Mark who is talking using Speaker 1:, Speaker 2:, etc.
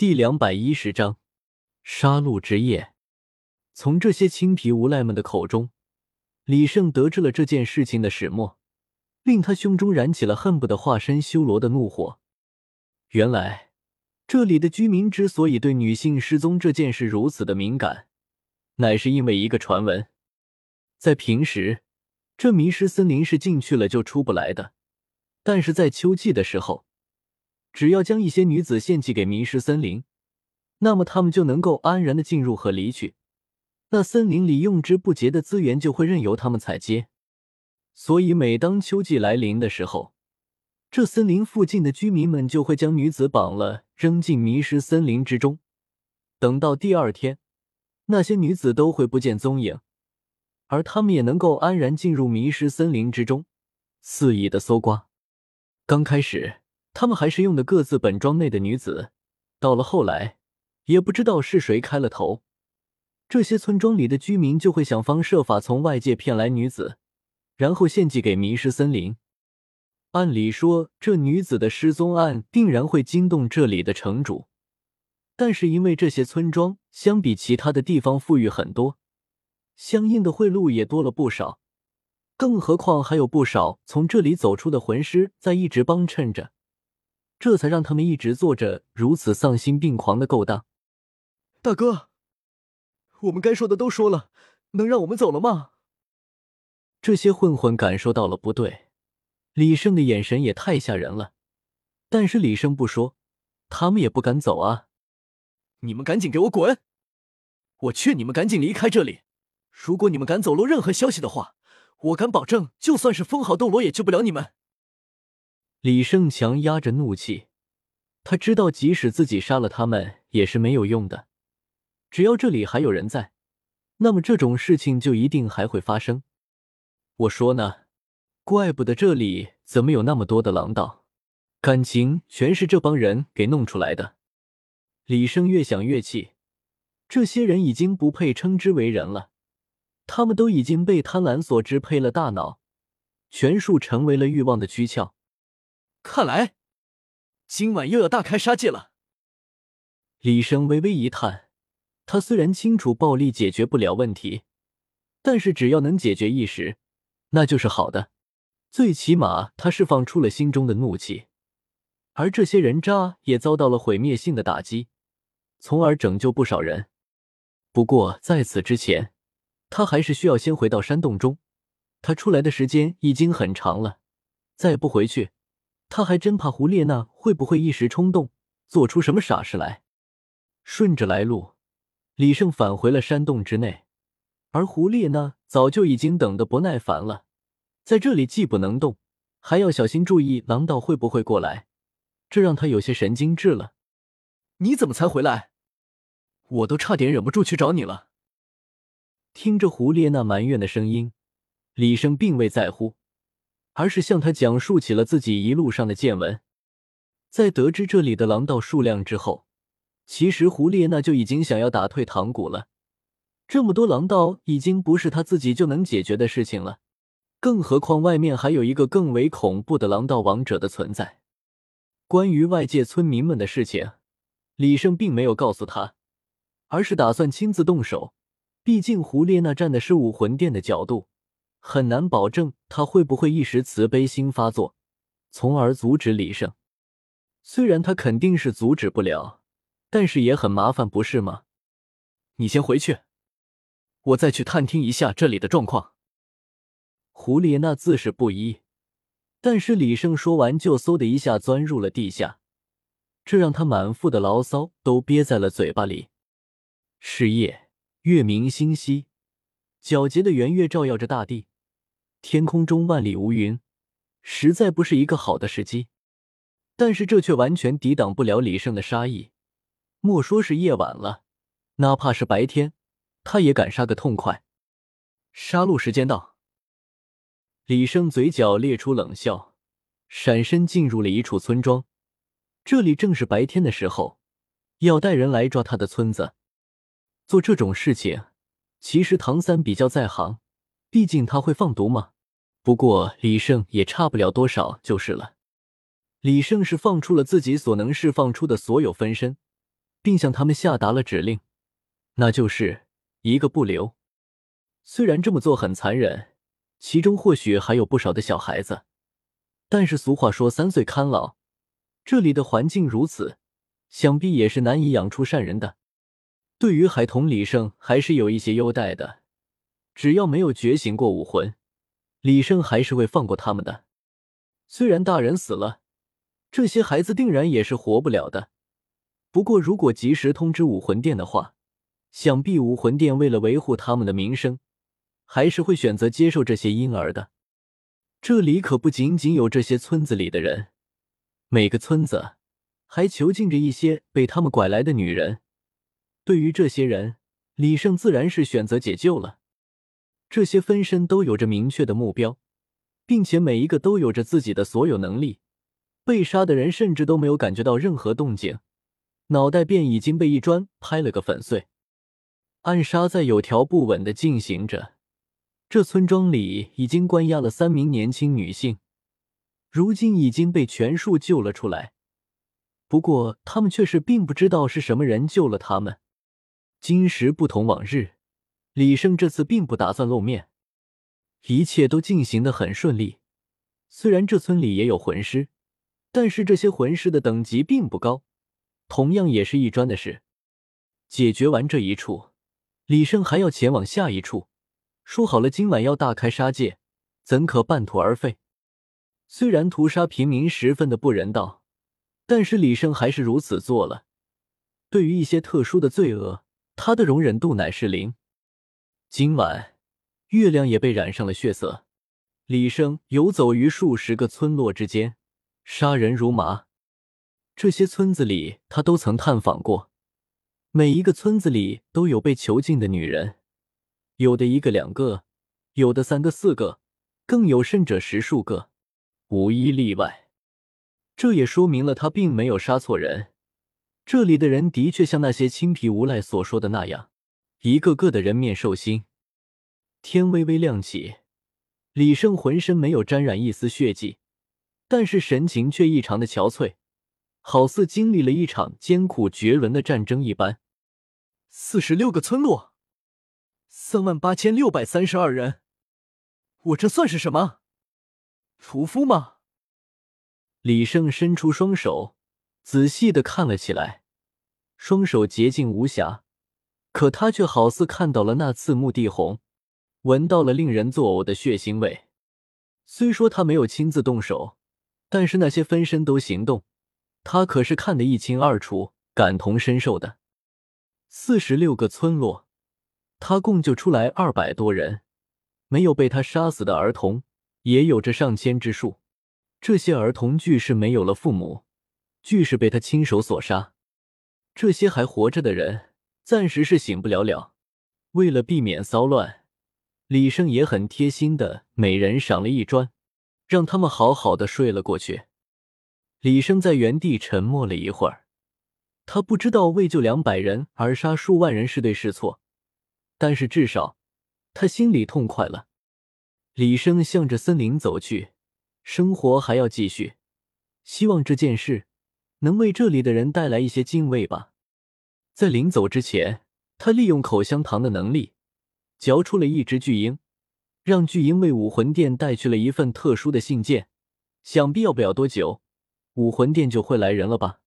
Speaker 1: 第两百一十章杀戮之夜。从这些青皮无赖们的口中，李胜得知了这件事情的始末，令他胸中燃起了恨不得化身修罗的怒火。原来，这里的居民之所以对女性失踪这件事如此的敏感，乃是因为一个传闻。在平时，这迷失森林是进去了就出不来的，但是在秋季的时候，只要将一些女子献祭给迷失森林，那么他们就能够安然的进入和离去。那森林里用之不竭的资源就会任由他们采接。所以，每当秋季来临的时候，这森林附近的居民们就会将女子绑了，扔进迷失森林之中。等到第二天，那些女子都会不见踪影，而他们也能够安然进入迷失森林之中，肆意的搜刮。刚开始，他们还是用的各自本庄内的女子，到了后来，也不知道是谁开了头，这些村庄里的居民就会想方设法从外界骗来女子，然后献祭给迷失森林。按理说，这女子的失踪案定然会惊动这里的城主，但是因为这些村庄相比其他的地方富裕很多，相应的贿赂也多了不少，更何况还有不少从这里走出的魂师在一直帮衬着，这才让他们一直做着如此丧心病狂的勾当。
Speaker 2: 大哥，我们该说的都说了，能让我们走了吗？
Speaker 1: 这些混混感受到了不对。李胜的眼神也太吓人了，但是李胜不说，他们也不敢走啊！
Speaker 2: 你们赶紧给我滚！我劝你们赶紧离开这里。如果你们敢走漏任何消息的话，我敢保证，就算是封号斗罗也救不了你们。
Speaker 1: 李胜强压着怒气，他知道即使自己杀了他们也是没有用的，只要这里还有人在，那么这种事情就一定还会发生。我说呢。怪不得这里怎么有那么多的狼道，感情全是这帮人给弄出来的。李胜越想越气，这些人已经不配称之为人了，他们都已经被贪婪所支配了大脑，全数成为了欲望的躯壳。
Speaker 2: 看来今晚又要大开杀戒了。
Speaker 1: 李生微微一叹，他虽然清楚暴力解决不了问题，但是只要能解决一时，那就是好的。最起码，他释放出了心中的怒气，而这些人渣也遭到了毁灭性的打击，从而拯救不少人。不过，在此之前，他还是需要先回到山洞中。他出来的时间已经很长了，再不回去，他还真怕胡列娜会不会一时冲动做出什么傻事来。顺着来路，李胜返回了山洞之内，而胡列娜早就已经等得不耐烦了。在这里既不能动，还要小心注意狼道会不会过来，这让他有些神经质了。
Speaker 2: 你怎么才回来？我都差点忍不住去找你了。
Speaker 1: 听着胡列娜埋怨的声音，李胜并未在乎，而是向他讲述起了自己一路上的见闻。在得知这里的狼道数量之后，其实胡列娜就已经想要打退堂鼓了。这么多狼道已经不是他自己就能解决的事情了。更何况，外面还有一个更为恐怖的狼道王者的存在。关于外界村民们的事情，李胜并没有告诉他，而是打算亲自动手。毕竟胡列娜站的是武魂殿的角度，很难保证他会不会一时慈悲心发作，从而阻止李胜。虽然他肯定是阻止不了，但是也很麻烦，不是吗？
Speaker 2: 你先回去，我再去探听一下这里的状况。
Speaker 1: 胡列娜自是不依，但是李胜说完就嗖的一下钻入了地下，这让他满腹的牢骚都憋在了嘴巴里。是夜，月明星稀，皎洁的圆月照耀着大地，天空中万里无云，实在不是一个好的时机。但是这却完全抵挡不了李胜的杀意。莫说是夜晚了，哪怕是白天，他也敢杀个痛快。
Speaker 2: 杀戮时间到。
Speaker 1: 李胜嘴角裂出冷笑，闪身进入了一处村庄。这里正是白天的时候，要带人来抓他的村子。做这种事情，其实唐三比较在行，毕竟他会放毒嘛。不过李胜也差不了多少，就是了。李胜是放出了自己所能释放出的所有分身，并向他们下达了指令，那就是一个不留。虽然这么做很残忍，其中或许还有不少的小孩子，但是俗话说“三岁看老”，这里的环境如此，想必也是难以养出善人的。对于孩童，李胜还是有一些优待的，只要没有觉醒过武魂，李胜还是会放过他们的。虽然大人死了，这些孩子定然也是活不了的。不过，如果及时通知武魂殿的话，想必武魂殿为了维护他们的名声，还是会选择接受这些婴儿的。这里可不仅仅有这些村子里的人，每个村子还囚禁着一些被他们拐来的女人。对于这些人，李胜自然是选择解救了。这些分身都有着明确的目标。并且每一个都有着自己的所有能力，被杀的人甚至都没有感觉到任何动静，脑袋便已经被一砖拍了个粉碎。暗杀在有条不紊的进行着，这村庄里已经关押了三名年轻女性，如今已经被全数救了出来。不过他们却是并不知道是什么人救了他们。今时不同往日，李胜这次并不打算露面。一切都进行的很顺利，虽然这村里也有魂师，但是这些魂师的等级并不高，同样也是一砖的事。解决完这一处，李胜还要前往下一处。说好了今晚要大开杀戒，怎可半途而废？虽然屠杀平民十分的不人道，但是李胜还是如此做了。对于一些特殊的罪恶，他的容忍度乃是零。今晚。月亮也被染上了血色。李生游走于数十个村落之间，杀人如麻。这些村子里，他都曾探访过。每一个村子里都有被囚禁的女人，有的一个两个，有的三个四个，更有甚者十数个，无一例外。这也说明了他并没有杀错人。这里的人的确像那些青皮无赖所说的那样，一个个的人面兽心。天微微亮起，李胜浑身没有沾染一丝血迹，但是神情却异常的憔悴，好似经历了一场艰苦绝伦的战争一般。
Speaker 2: 四十六个村落，三万八千六百三十二人，我这算是什么？屠夫吗？
Speaker 1: 李胜伸出双手，仔细的看了起来，双手洁净无瑕，可他却好似看到了那刺目地红。闻到了令人作呕的血腥味。虽说他没有亲自动手，但是那些分身都行动，他可是看得一清二楚，感同身受的。四十六个村落，他共救出来二百多人，没有被他杀死的儿童也有着上千之数。这些儿童俱是没有了父母，俱是被他亲手所杀。这些还活着的人，暂时是醒不了了。为了避免骚乱。李胜也很贴心的，每人赏了一砖，让他们好好的睡了过去。李胜在原地沉默了一会儿，他不知道为救两百人而杀数万人是对是错，但是至少他心里痛快了。李胜向着森林走去，生活还要继续，希望这件事能为这里的人带来一些敬畏吧。在临走之前，他利用口香糖的能力。嚼出了一只巨婴，让巨婴为武魂殿带去了一份特殊的信件。想必要不了多久，武魂殿就会来人了吧。